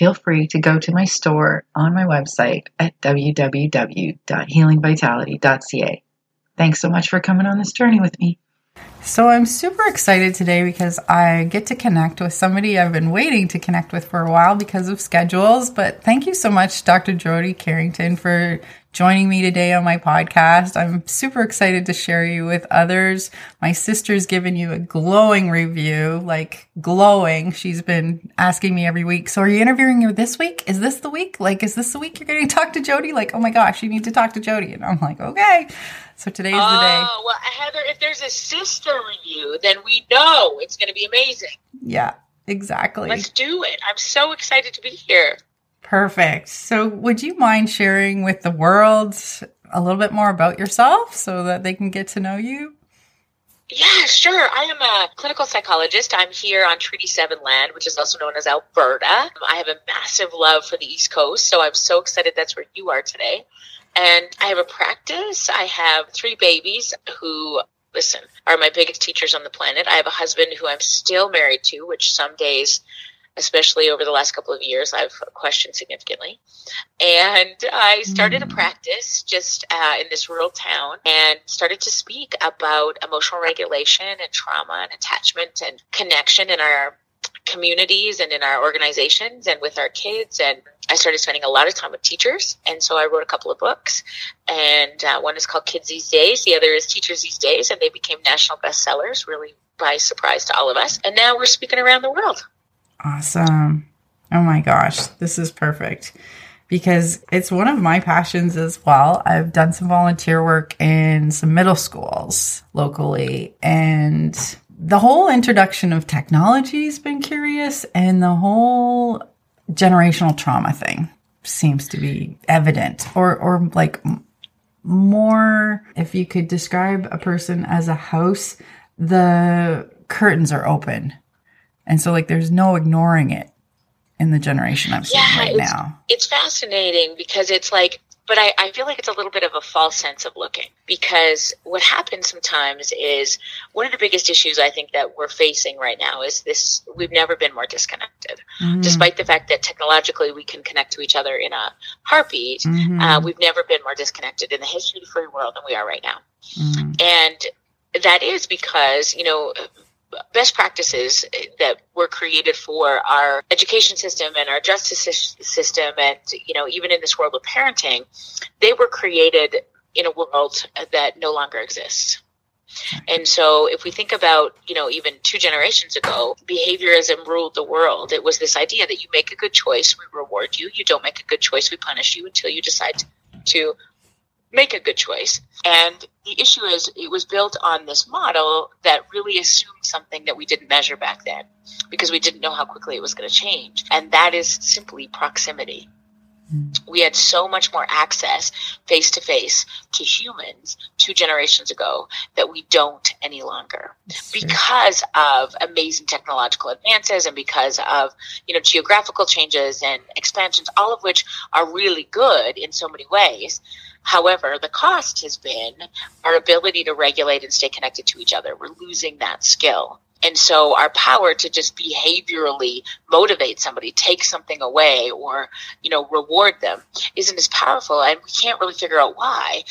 Feel free to go to my store on my website at www.healingvitality.ca. Thanks so much for coming on this journey with me. So I'm super excited today because I get to connect with somebody I've been waiting to connect with for a while because of schedules. But thank you so much, Dr. Jody Carrington, for joining me today on my podcast. I'm super excited to share you with others. My sister's given you a glowing review, like glowing. She's been asking me every week, so are you interviewing her this week? Is this the week? Like, is this the week you're going to talk to Jody? Like, oh my gosh, you need to talk to Jody. And I'm like, okay. So today's oh, the day. Oh, well, Heather, if there's a sister review, then we know it's going to be amazing. Yeah, exactly. Let's do it. I'm so excited to be here. Perfect. So, would you mind sharing with the world a little bit more about yourself so that they can get to know you? Yeah, sure. I am a clinical psychologist. I'm here on Treaty 7 land, which is also known as Alberta. I have a massive love for the East Coast, so I'm so excited that's where you are today. And I have a practice. I have three babies who, listen, are my biggest teachers on the planet. I have a husband who I'm still married to, which some days especially over the last couple of years, I've questioned significantly. And I started mm. a practice just uh, in this rural town and started to speak about emotional regulation and trauma and attachment and connection in our communities and in our organizations and with our kids and I started spending a lot of time with teachers, and so I wrote a couple of books. And uh, one is called Kids These Days, the other is Teachers These Days, and they became national bestsellers, really by surprise to all of us. And now we're speaking around the world. Awesome. Oh my gosh, this is perfect because it's one of my passions as well. I've done some volunteer work in some middle schools locally and the whole introduction of technology has been curious and the whole generational trauma thing seems to be evident or or like more if you could describe a person as a house the curtains are open and so, like, there's no ignoring it in the generation I'm seeing yeah, right it's, now. It's fascinating because it's like, but I, I feel like it's a little bit of a false sense of looking because what happens sometimes is one of the biggest issues I think that we're facing right now is this we've never been more disconnected. Mm-hmm. Despite the fact that technologically we can connect to each other in a heartbeat, mm-hmm. uh, we've never been more disconnected in the history of the free world than we are right now. Mm-hmm. And that is because, you know, best practices eh, that were created for our education system and our justice system and you know even in this world of parenting they were created in a world that no longer exists and so if we think about, you know, even two generations ago, behaviorism ruled the world. It was this idea that you make a good choice, we reward you. You don't make a good choice, we punish you until you decide to make a good choice. And the issue is, it was built on this model that really assumed something that we didn't measure back then because we didn't know how quickly it was going to change. And that is simply proximity. We had so much more access face to face to humans two generations ago that we don't any longer because of amazing technological advances and because of you know geographical changes and expansions all of which are really good in so many ways However, the cost has been our ability to regulate and stay connected to each other. We're losing that skill. And so our power to just behaviorally motivate somebody, take something away or, you know, reward them isn't as powerful. And we can't really figure out why.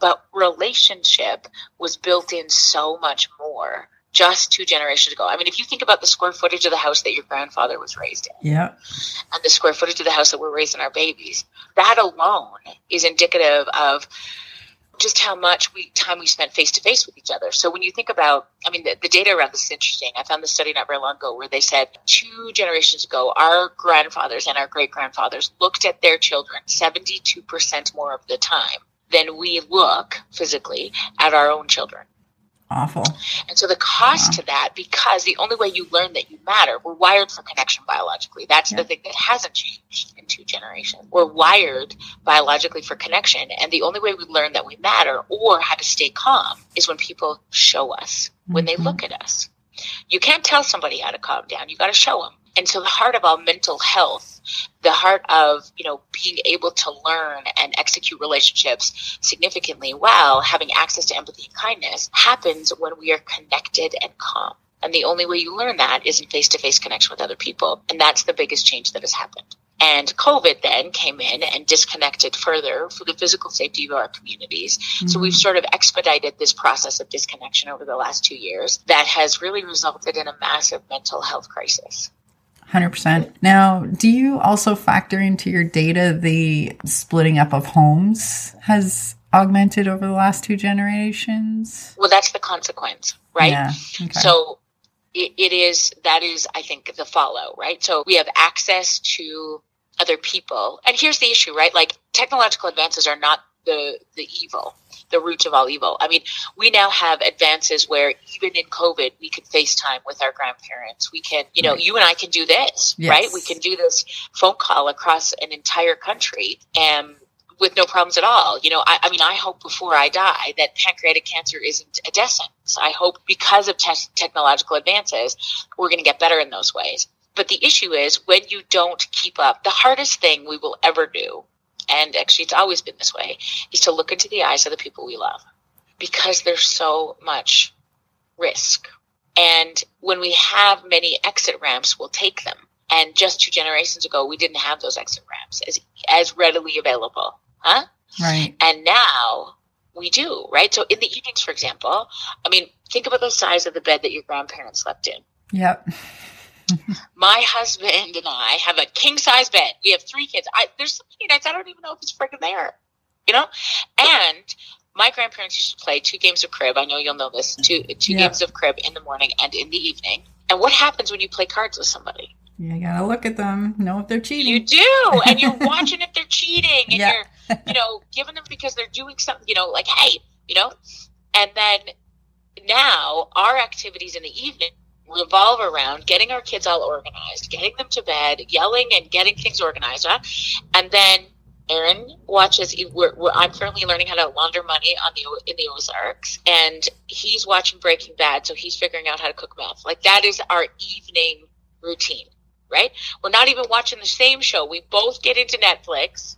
But relationship was built in so much more just two generations ago. I mean, if you think about the square footage of the house that your grandfather was raised in, yeah, and the square footage of the house that we're raising our babies, that alone is indicative of just how much we time we spent face to face with each other. So when you think about, I mean, the, the, data around this is interesting. I found this study not very long ago where they said two generations ago, our grandfathers and our great grandfathers looked at their children 72% more of the time than we look physically at our own children awful. And so the cost to that, because the only way you learn that you matter, we're wired for connection biologically. That's yeah. the thing that hasn't changed in two generations. We're wired biologically for connection. And the only way we learn that we matter or how to stay calm is when people show us, when mm-hmm. they look at us. You can't tell somebody how to calm down. You got to show them. And so the heart of all mental health, the heart of, you know, being able to learn and execute relationships significantly well, having access to empathy and kindness happens when we are connected and calm. And the only way you learn that is in face to face connection with other people. And that's the biggest change that has happened. And COVID then came in and disconnected further for the physical safety of our communities. Mm-hmm. So we've sort of expedited this process of disconnection over the last two years that has really resulted in a massive mental health crisis. 100%. Now, do you also factor into your data the splitting up of homes has augmented over the last two generations? Well, that's the consequence, right? Yeah. Okay. So it, it is, that is, I think, the follow, right? So we have access to other people. And here's the issue, right? Like technological advances are not the, the evil the root of all evil. I mean, we now have advances where even in COVID, we can FaceTime with our grandparents. We can, you know, right. you and I can do this, yes. right? We can do this phone call across an entire country and with no problems at all. You know, I, I mean, I hope before I die that pancreatic cancer isn't a death sentence. I hope because of te- technological advances, we're going to get better in those ways. But the issue is when you don't keep up, the hardest thing we will ever do and actually it's always been this way, is to look into the eyes of the people we love because there's so much risk. And when we have many exit ramps, we'll take them. And just two generations ago, we didn't have those exit ramps as, as readily available. Huh? Right. And now we do, right? So in the evenings, for example, I mean, think about the size of the bed that your grandparents slept in. Yep. My husband and I have a king size bed. We have three kids. I, there's so many nights I don't even know if it's freaking there, you know. And my grandparents used to play two games of crib. I know you'll know this. Two two yeah. games of crib in the morning and in the evening. And what happens when you play cards with somebody? You gotta look at them, know if they're cheating. You do, and you're watching if they're cheating, and yeah. you're, you know, giving them because they're doing something. You know, like hey, you know, and then now our activities in the evening revolve around getting our kids all organized, getting them to bed, yelling and getting things organized. Huh? And then Aaron watches. We're, we're, I'm currently learning how to launder money on the in the Ozarks, and he's watching Breaking Bad, so he's figuring out how to cook meth. Like that is our evening routine, right? We're not even watching the same show. We both get into Netflix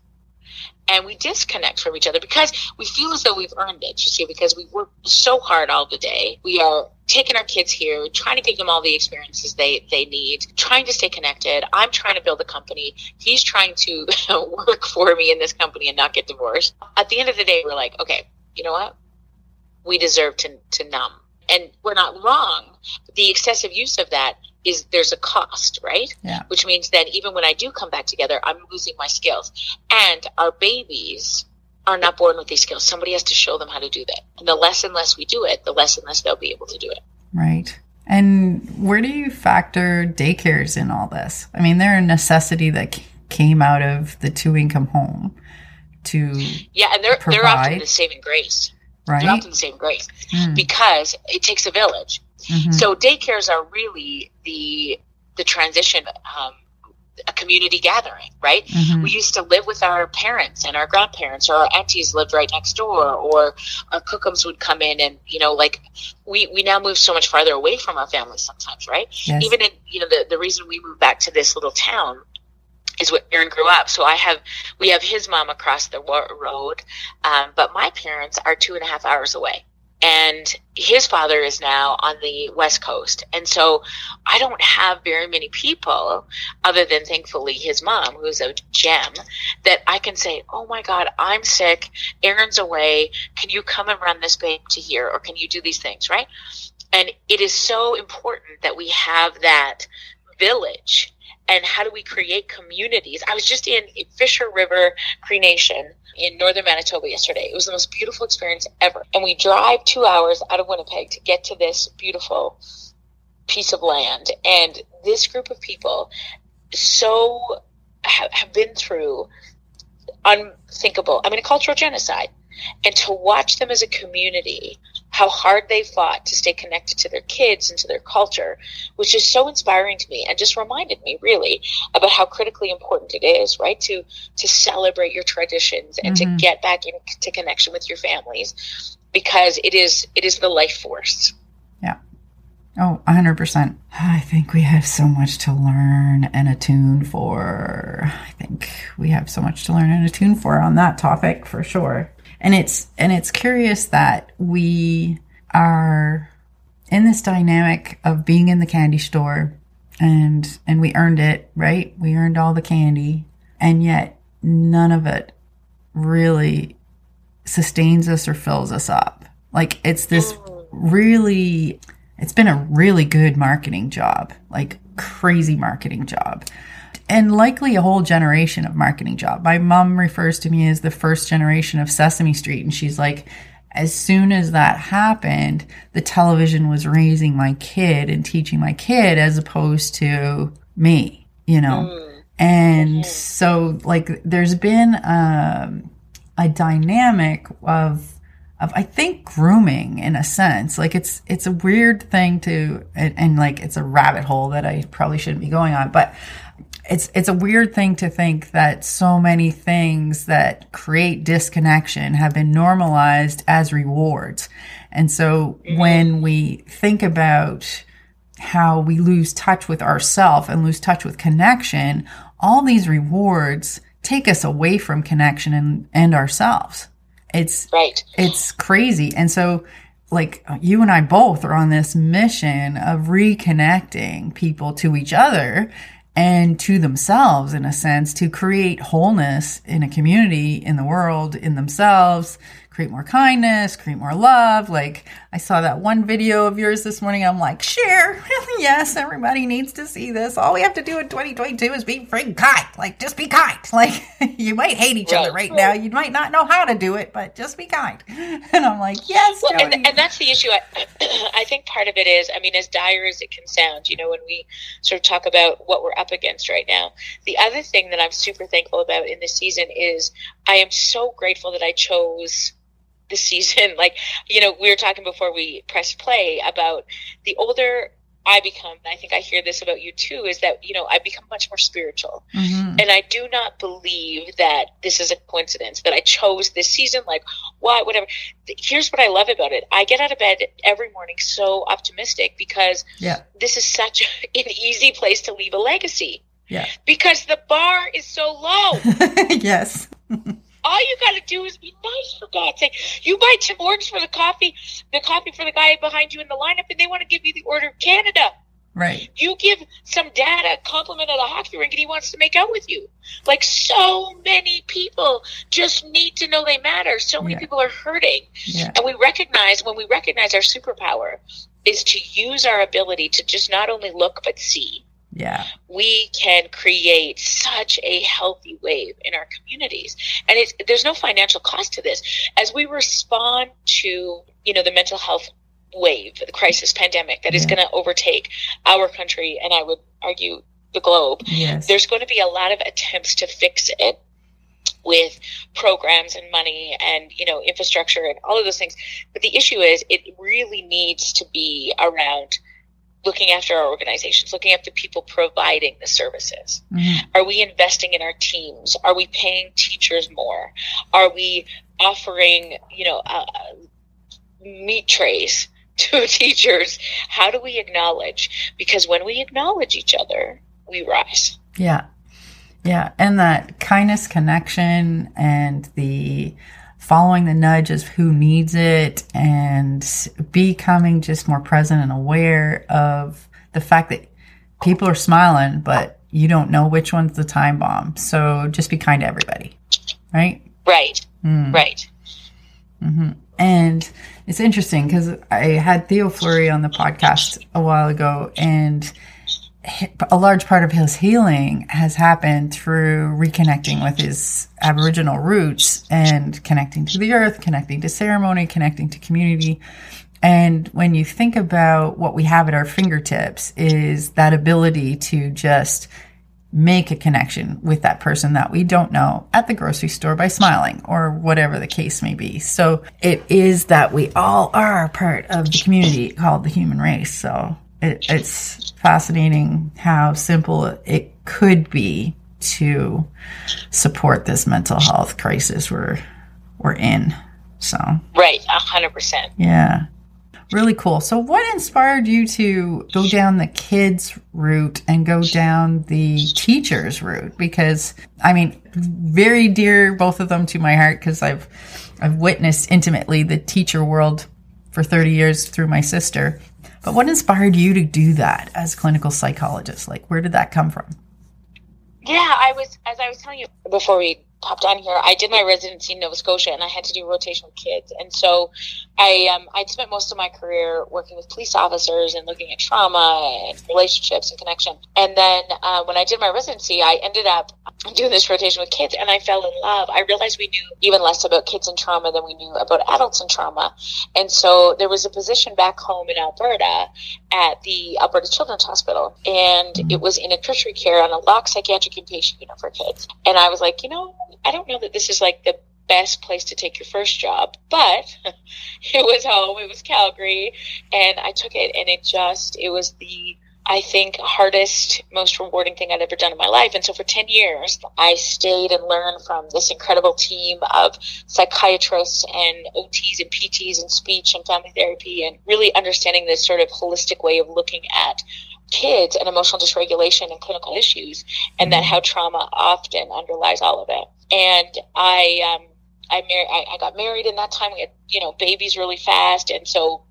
and we disconnect from each other because we feel as though we've earned it, you see, because we work so hard all the day. We are taking our kids here, trying to give them all the experiences they, they need, trying to stay connected. I'm trying to build a company. He's trying to work for me in this company and not get divorced. At the end of the day, we're like, okay, you know what? We deserve to, to numb. And we're not wrong. The excessive use of that is there's a cost, right? Yeah. Which means that even when I do come back together, I'm losing my skills. And our babies are not born with these skills. Somebody has to show them how to do that. And the less and less we do it, the less and less they'll be able to do it. Right. And where do you factor daycares in all this? I mean, they're a necessity that came out of the two income home to yeah, and they're provide. they're often the saving grace. Right. They're often the saving grace mm. because it takes a village Mm-hmm. So daycares are really the the transition um, a community gathering, right? Mm-hmm. We used to live with our parents and our grandparents, or our aunties lived right next door, or our kokums would come in, and you know, like we we now move so much farther away from our families sometimes, right? Yes. Even in you know the the reason we moved back to this little town is where Aaron grew up. So I have we have his mom across the road, um, but my parents are two and a half hours away and his father is now on the west coast. And so i don't have very many people other than thankfully his mom who's a gem that i can say oh my god i'm sick. Aaron's away. Can you come and run this babe to here? Or can you do these things? Right? And it is so important that we have that village. And how do we create communities? I was just in Fisher River Cree Nation in northern Manitoba yesterday. It was the most beautiful experience ever. And we drive two hours out of Winnipeg to get to this beautiful piece of land. And this group of people so have, have been through unthinkable, I mean, a cultural genocide. And to watch them as a community, how hard they fought to stay connected to their kids and to their culture, which is so inspiring to me and just reminded me really about how critically important it is, right? To to celebrate your traditions and mm-hmm. to get back into connection with your families because it is it is the life force. Yeah. Oh, 100%. I think we have so much to learn and attune for. I think we have so much to learn and attune for on that topic for sure. And it's and it's curious that we are in this dynamic of being in the candy store and and we earned it, right? We earned all the candy and yet none of it really sustains us or fills us up. Like it's this really it's been a really good marketing job, like crazy marketing job. And likely a whole generation of marketing job. My mom refers to me as the first generation of Sesame Street. And she's like, as soon as that happened, the television was raising my kid and teaching my kid as opposed to me, you know? Mm. And so, like, there's been um, a dynamic of of I think grooming in a sense. Like it's it's a weird thing to and, and, like it's a rabbit hole that I probably shouldn't be going on, but it's it's a weird thing to think that so many things that create disconnection have been normalized as rewards. And so mm-hmm. when we think about how we lose touch with ourself and lose touch with connection, all these rewards take us away from connection and, and ourselves. It's right. It's crazy. And so like you and I both are on this mission of reconnecting people to each other and to themselves in a sense to create wholeness in a community in the world in themselves create more kindness, create more love. Like I saw that one video of yours this morning. I'm like, share. yes, everybody needs to see this. All we have to do in 2022 is be freaking kind. Like just be kind. Like you might hate each right. other right now. You might not know how to do it, but just be kind. And I'm like, yes, well, and, and, that's the issue. I, I think part of it is, I mean, as dire as it can sound, you know, when we sort of talk about what we're up against right now, the other thing that I'm super thankful about in this season is I am so grateful that I chose the season. Like, you know, we were talking before we pressed play about the older I become, I think I hear this about you too, is that, you know, I become much more spiritual. Mm-hmm. And I do not believe that this is a coincidence that I chose this season. Like, why, whatever. Here's what I love about it I get out of bed every morning so optimistic because yeah. this is such an easy place to leave a legacy. Yeah. Because the bar is so low. yes. All you got to do is be nice, for God's sake. You buy Tim Hortons for the coffee, the coffee for the guy behind you in the lineup, and they want to give you the order of Canada. Right. You give some dad a compliment at a hockey rink and he wants to make out with you. Like so many people just need to know they matter. So many yeah. people are hurting. Yeah. And we recognize when we recognize our superpower is to use our ability to just not only look but see yeah we can create such a healthy wave in our communities and it's there's no financial cost to this as we respond to you know the mental health wave the crisis pandemic that yeah. is going to overtake our country and i would argue the globe yes. there's going to be a lot of attempts to fix it with programs and money and you know infrastructure and all of those things but the issue is it really needs to be around looking after our organizations, looking after people providing the services? Mm-hmm. Are we investing in our teams? Are we paying teachers more? Are we offering, you know, uh, meat trays to teachers? How do we acknowledge? Because when we acknowledge each other, we rise. Yeah. Yeah. And that kindness connection and the following the nudge of who needs it and becoming just more present and aware of the fact that people are smiling, but you don't know which one's the time bomb. So just be kind to everybody. Right? Right. Mm. Right. Mm-hmm. And it's interesting because I had Theo Fleury on the podcast a while ago, and a large part of his healing has happened through reconnecting with his Aboriginal roots and connecting to the earth, connecting to ceremony, connecting to community. And when you think about what we have at our fingertips is that ability to just make a connection with that person that we don't know at the grocery store by smiling or whatever the case may be. So it is that we all are part of the community called the human race. So it, it's fascinating how simple it could be to support this mental health crisis we're we're in. So right, a hundred percent. Yeah. Really cool. So, what inspired you to go down the kids route and go down the teachers route? Because, I mean, very dear both of them to my heart because I've I've witnessed intimately the teacher world for 30 years through my sister. But what inspired you to do that as clinical psychologist? Like, where did that come from? Yeah, I was, as I was telling you before we popped on here, I did my residency in Nova Scotia and I had to do rotation with kids. And so I, um, I'd spent most of my career working with police officers and looking at trauma and relationships and connection. And then uh, when I did my residency, I ended up doing this rotation with kids and I fell in love. I realized we knew even less about kids and trauma than we knew about adults and trauma. And so there was a position back home in Alberta at the Alberta Children's Hospital and it was in a tertiary care on a locked psychiatric inpatient unit for kids. And I was like, you know, I don't know that this is like the best place to take your first job, but it was home, it was Calgary, and I took it, and it just, it was the, I think, hardest, most rewarding thing I'd ever done in my life. And so for 10 years, I stayed and learned from this incredible team of psychiatrists and OTs and PTs and speech and family therapy, and really understanding this sort of holistic way of looking at kids and emotional dysregulation and clinical issues, and then mm-hmm. how trauma often underlies all of it. And I, um, I married, I, I got married in that time. We had, you know, babies really fast. And so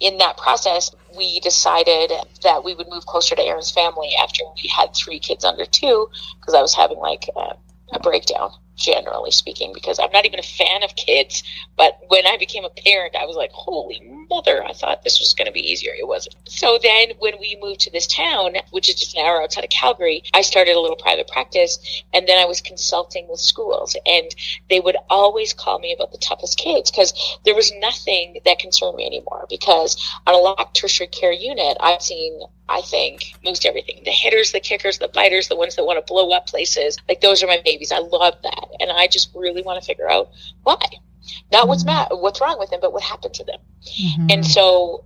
in that process, we decided that we would move closer to Aaron's family after we had three kids under two, because I was having like a, a breakdown generally speaking, because I'm not even a fan of kids. But when I became a parent, I was like, holy mother, I thought this was going to be easier. It wasn't. So then when we moved to this town, which is just an hour outside of Calgary, I started a little private practice. And then I was consulting with schools. And they would always call me about the toughest kids because there was nothing that concerned me anymore. Because on a locked tertiary care unit, I've seen I think, most everything. The hitters, the kickers, the biters, the ones that want to blow up places. Like those are my babies. I love that. And I just really want to figure out why. Not mm-hmm. what's mad, what's wrong with them, but what happened to them. Mm-hmm. And so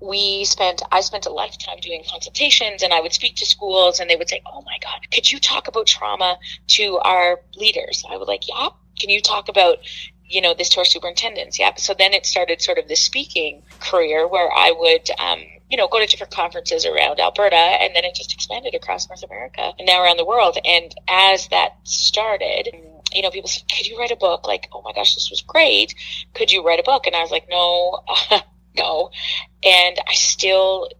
we spent I spent a lifetime doing consultations and I would speak to schools and they would say, Oh my God, could you talk about trauma to our leaders? I would like, Yeah. Can you talk about you know this to our superintendents yeah so then it started sort of the speaking career where i would um, you know, go to different conferences around Alberta, and then it just expanded across North America and now around the world. And as that started, you know, people said, "Could you write a book?" Like, "Oh my gosh, this was great. Could you write a book?" And I was like, "No, uh, no." And I still,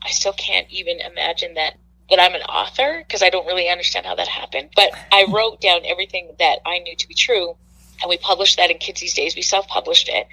I still can't even imagine that that I'm an author because I don't really understand how that happened. But I wrote down everything that I knew to be true and we published that in Kids These Days. We self-published it.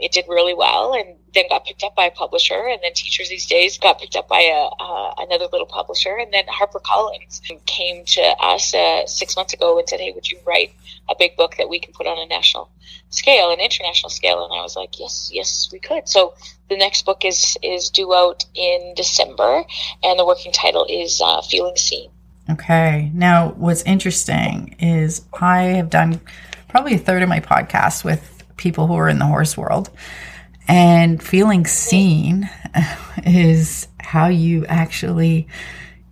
It did really well, and then got picked up by a publisher. And then Teachers These Days got picked up by a uh, another little publisher. And then HarperCollins came to us uh, six months ago and said, "Hey, would you write a big book that we can put on a national scale, an international scale?" And I was like, "Yes, yes, we could." So the next book is is due out in December, and the working title is uh, "Feeling Seen." Okay. Now, what's interesting is I have done probably a third of my podcast with people who are in the horse world. And feeling seen is how you actually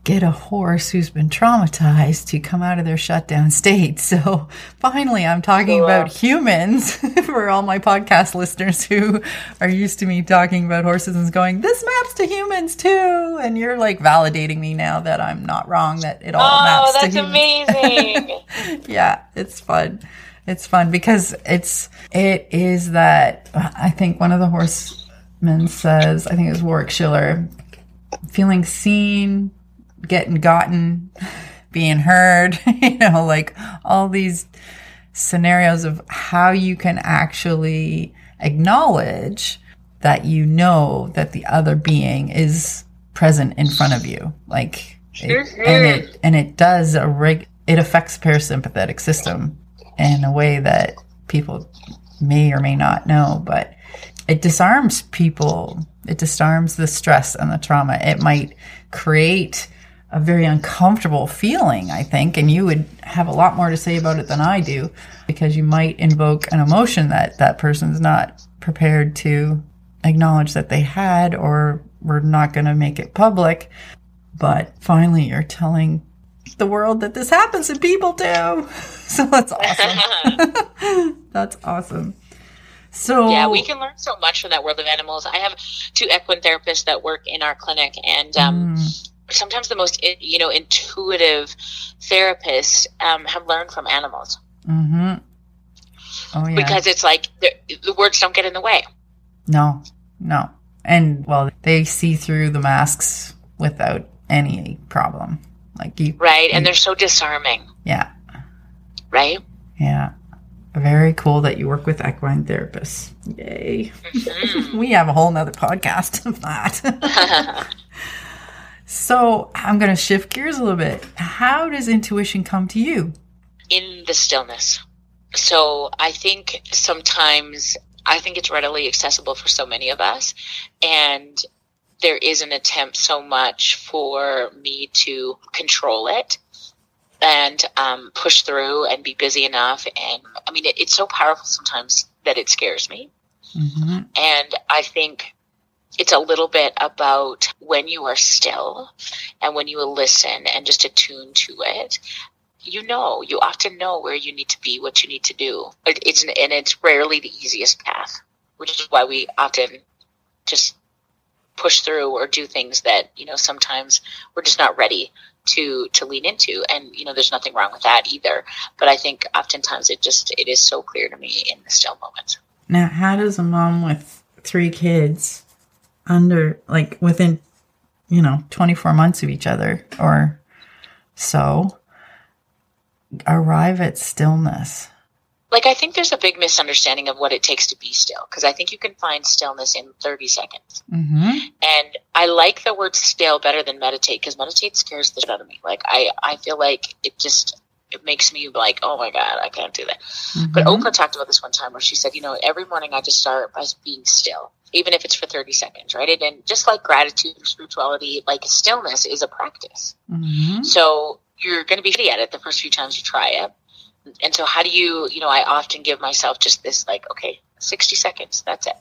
get a horse who's been traumatized to come out of their shutdown state. So finally, I'm talking oh, wow. about humans for all my podcast listeners who are used to me talking about horses and going, this maps to humans too. And you're like validating me now that I'm not wrong, that it all oh, maps to humans. Oh, that's amazing. yeah, it's fun it's fun because it's it is that I think one of the horsemen says I think it was Warwick Schiller, feeling seen, getting gotten, being heard, you know, like all these scenarios of how you can actually acknowledge that you know that the other being is present in front of you. Like, it, and it and it does a rig. It affects parasympathetic system in a way that people may or may not know, but it disarms people. It disarms the stress and the trauma. It might create a very uncomfortable feeling, I think, and you would have a lot more to say about it than I do because you might invoke an emotion that that person's not prepared to acknowledge that they had or we're not going to make it public. But finally, you're telling the world that this happens to people too. So that's awesome. that's awesome. So yeah, we can learn so much from that world of animals. I have two equine therapists that work in our clinic, and um, mm. sometimes the most you know intuitive therapists um, have learned from animals. Mm-hmm. Oh yeah, because it's like the words don't get in the way. No, no, and well, they see through the masks without any problem. Like you, right? You, and they're so disarming. Yeah. Right. Yeah. Very cool that you work with equine therapists. Yay. Mm-hmm. we have a whole nother podcast of that. so I'm going to shift gears a little bit. How does intuition come to you? In the stillness. So I think sometimes I think it's readily accessible for so many of us. And there is an attempt so much for me to control it and um, push through and be busy enough. And I mean, it, it's so powerful sometimes that it scares me. Mm-hmm. And I think it's a little bit about when you are still and when you listen and just attune to it. You know, you often know where you need to be, what you need to do. It's and it's rarely the easiest path, which is why we often just push through or do things that you know sometimes we're just not ready to to lean into. And you know there's nothing wrong with that either. But i think oftentimes it just it is so clear to me in the still moments. Now how does a mom with three kids under like within you know 24 months of each other or so arrive at stillness like I think there's a big misunderstanding of what it takes to be still because I think you can find stillness in 30 seconds. Mm-hmm. And I like the word still better than meditate because meditate scares the shit out of me. Like I, I feel like it just it makes me like, oh my god, I can't do that. Mm-hmm. But Oprah talked about this one time where she said, you know, every morning I just start by being still, even if it's for 30 seconds, right? And just like gratitude or spirituality, like stillness is a practice. Mm-hmm. So you're going to be shitty at it the first few times you try it and so how do you you know i often give myself just this like okay 60 seconds that's it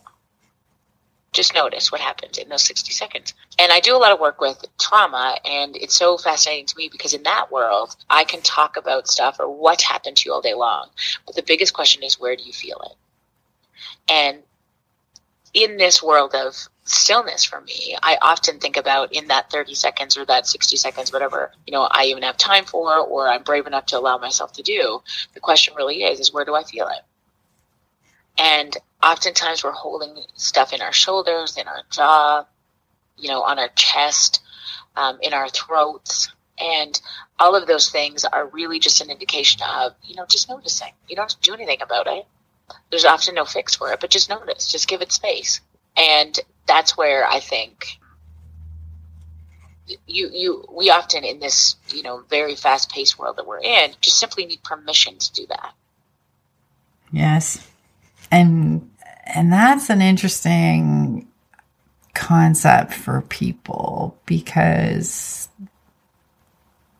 just notice what happens in those 60 seconds. And I do a lot of work with trauma, and it's so fascinating to me because in that world, I can talk about stuff or what happened to you all day long. But the biggest question is, where do you feel it? And in this world of stillness for me. I often think about in that 30 seconds or that 60 seconds, whatever, you know, I even have time for or I'm brave enough to allow myself to do. The question really is, is where do I feel it? And oftentimes we're holding stuff in our shoulders, in our jaw, you know, on our chest, um, in our throats. And all of those things are really just an indication of, you know, just noticing. You don't have to do anything about it. There's often no fix for it, but just notice, just give it space. And that's where I think you you we often in this you know very fast paced world that we're in just simply need permission to do that. Yes, and and that's an interesting concept for people because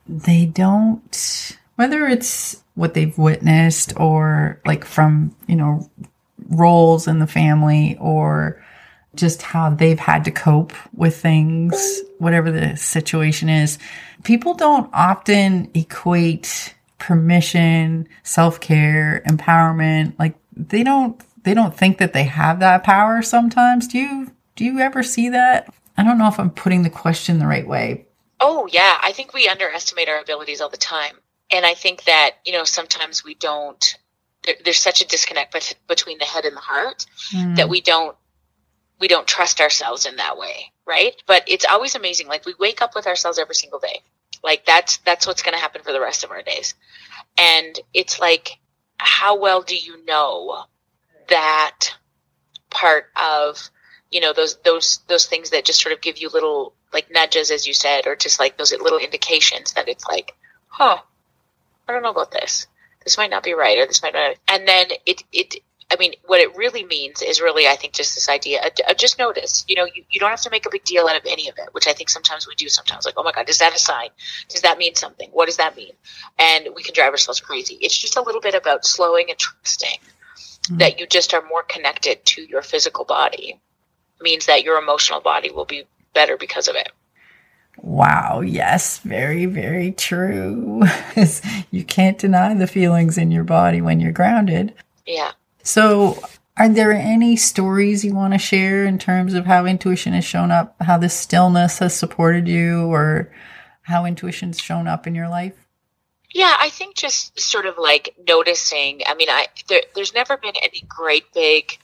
they don't whether it's what they've witnessed or like from you know roles in the family or just how they've had to cope with things, whatever the situation is. People don't often equate permission, self-care, empowerment. Like they don't, they don't think that they have that power sometimes. Do you, do you ever see that? I don't know if I'm putting the question the right way. Oh, yeah. I think we underestimate our abilities all the time. And I think that, you know, sometimes we don't, there, there's such a disconnect between the head and the heart mm. that we don't we don't trust ourselves in that way, right? But it's always amazing. Like we wake up with ourselves every single day. Like that's that's what's going to happen for the rest of our days. And it's like how well do you know that part of you know those those those things that just sort of give you little like nudges as you said or just like those little indications that it's like huh i don't know about this this might not be right or this might not and then it it I mean, what it really means is really, I think, just this idea of, just notice. You know, you, you don't have to make a big deal out of any of it, which I think sometimes we do. Sometimes, like, oh my God, is that a sign? Does that mean something? What does that mean? And we can drive ourselves crazy. It's just a little bit about slowing and trusting mm-hmm. that you just are more connected to your physical body. Means that your emotional body will be better because of it. Wow, yes, very, very true. you can't deny the feelings in your body when you're grounded. Yeah. So, are there any stories you want to share in terms of how intuition has shown up, how this stillness has supported you, or how intuition's shown up in your life? Yeah, I think just sort of like noticing. I mean, I there, there's never been any great big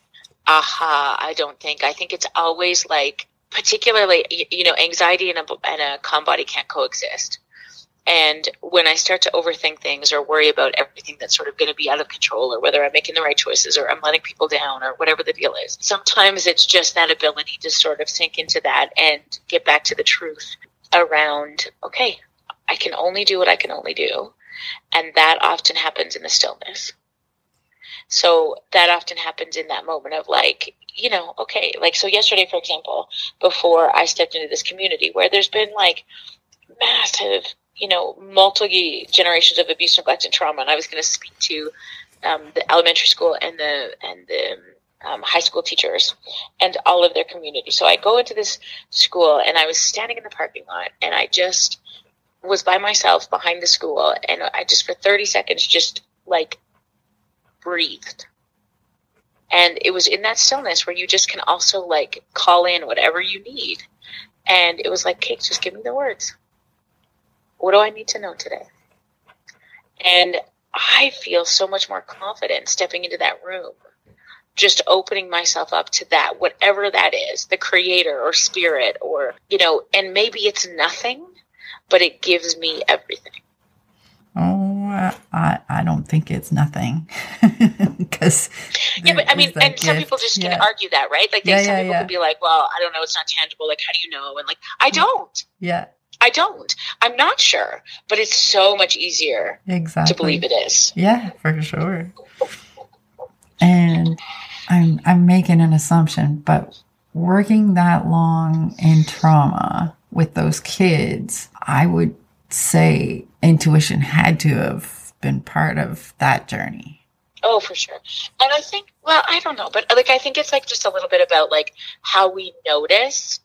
aha. I don't think. I think it's always like particularly you know anxiety and a, and a calm body can't coexist and when I start to overthink things or worry about everything that's sort of going to be out of control or whether I'm making the right choices or I'm letting people down or whatever the deal is, sometimes it's just that ability to sort of sink into that and get back to the truth around, okay, I can only do what I can only do. And that often happens in the stillness. So that often happens in that moment of like, you know, okay, like so yesterday, for example, before I stepped into this community where there's been like massive you know, multi generations of abuse, neglect, and trauma. And I was going to speak to um, the elementary school and the and the um, high school teachers and all of their community. So I go into this school and I was standing in the parking lot and I just was by myself behind the school and I just for 30 seconds just like breathed. And it was in that stillness where you just can also like call in whatever you need. And it was like, Kate, just give me the words. What do I need to know today? And I feel so much more confident stepping into that room, just opening myself up to that, whatever that is, the creator or spirit, or, you know, and maybe it's nothing, but it gives me everything. Oh, I, I don't think it's nothing because yeah, but I mean, and gift. some people just yeah. can argue that, right? Like, they, yeah, some yeah, people yeah. be like, "Well, I don't know, it's not tangible. Like, how do you know?" And like, I don't. Yeah, I don't. I'm not sure, but it's so much easier exactly. to believe it is. Yeah, for sure. And I'm I'm making an assumption, but working that long in trauma with those kids, I would say intuition had to have been part of that journey. Oh, for sure. And I think, well, I don't know, but like I think it's like just a little bit about like how we notice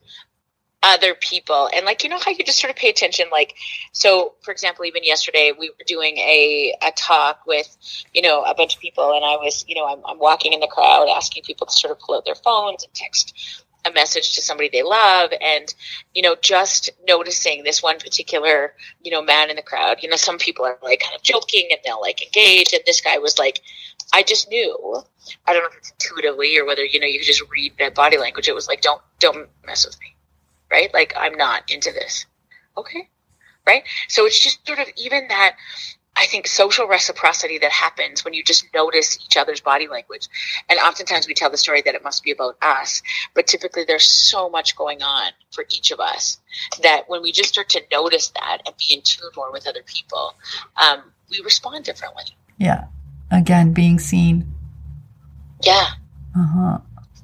other people. And like you know how you just sort of pay attention like so for example even yesterday we were doing a, a talk with you know a bunch of people and i was you know I'm, I'm walking in the crowd asking people to sort of pull out their phones and text a message to somebody they love. And you know just noticing this one particular you know man in the crowd you know some people are like kind of joking and they'll like engage. And this guy was like i just knew i don't know if it's intuitively or whether you know you could just read that body language. It was like don't don't mess with me right? Like, I'm not into this. Okay. Right. So it's just sort of even that, I think, social reciprocity that happens when you just notice each other's body language. And oftentimes we tell the story that it must be about us, but typically there's so much going on for each of us that when we just start to notice that and be in tune more with other people, um, we respond differently. Yeah. Again, being seen. Yeah. Uh huh.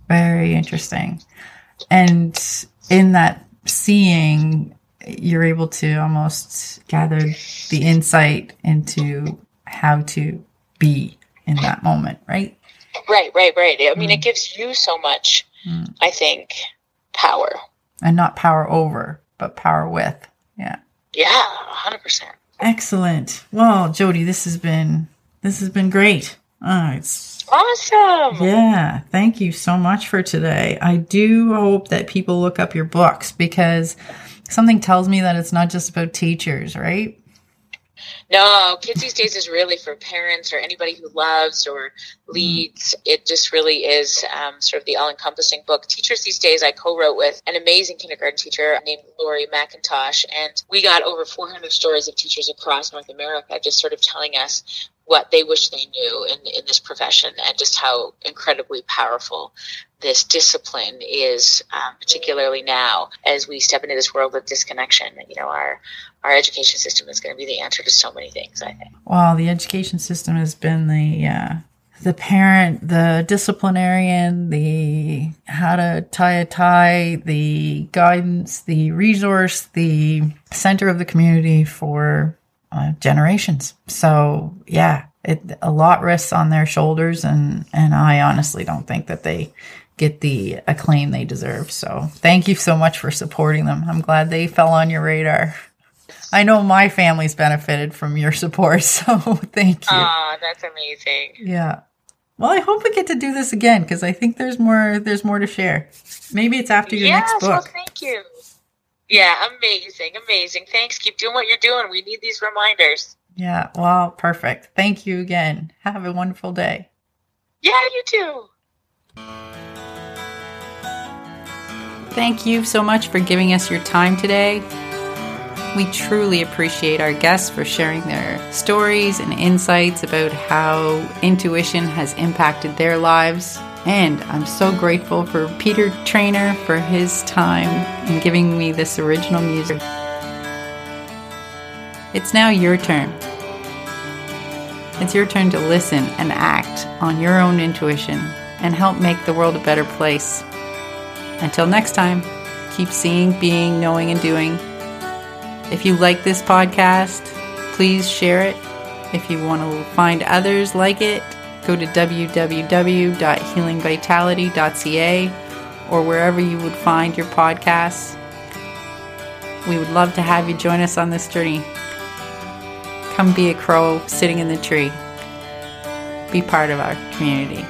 Very interesting. And in that seeing, you're able to almost gather the insight into how to be in that moment, right? Right, right, right. I mean, mm. it gives you so much, mm. I think, power. And not power over, but power with. Yeah. Yeah, 100%. Excellent. Well, Jody, this has been this has been great. Oh, it's Awesome. Yeah. Thank you so much for today. I do hope that people look up your books because something tells me that it's not just about teachers, right? No, Kids These Days is really for parents or anybody who loves or leads. It just really is um, sort of the all encompassing book. Teachers These Days, I co wrote with an amazing kindergarten teacher named Lori McIntosh, and we got over 400 stories of teachers across North America just sort of telling us what they wish they knew in, in this profession and just how incredibly powerful this discipline is, um, particularly now as we step into this world of disconnection. You know, our our education system is going to be the answer to so many things. I think. Well, the education system has been the uh, the parent, the disciplinarian, the how to tie a tie, the guidance, the resource, the center of the community for uh, generations. So yeah, it a lot rests on their shoulders, and and I honestly don't think that they get the acclaim they deserve. So thank you so much for supporting them. I'm glad they fell on your radar. I know my family's benefited from your support, so thank you. Ah, that's amazing. Yeah. Well, I hope we get to do this again because I think there's more. There's more to share. Maybe it's after your yes, next book. Well, thank you. Yeah, amazing, amazing. Thanks. Keep doing what you're doing. We need these reminders. Yeah. Well, perfect. Thank you again. Have a wonderful day. Yeah, you too. Thank you so much for giving us your time today. We truly appreciate our guests for sharing their stories and insights about how intuition has impacted their lives. And I'm so grateful for Peter Trainer for his time in giving me this original music. It's now your turn. It's your turn to listen and act on your own intuition and help make the world a better place. Until next time, keep seeing, being, knowing, and doing. If you like this podcast, please share it. If you want to find others like it, go to www.healingvitality.ca or wherever you would find your podcasts. We would love to have you join us on this journey. Come be a crow sitting in the tree. Be part of our community.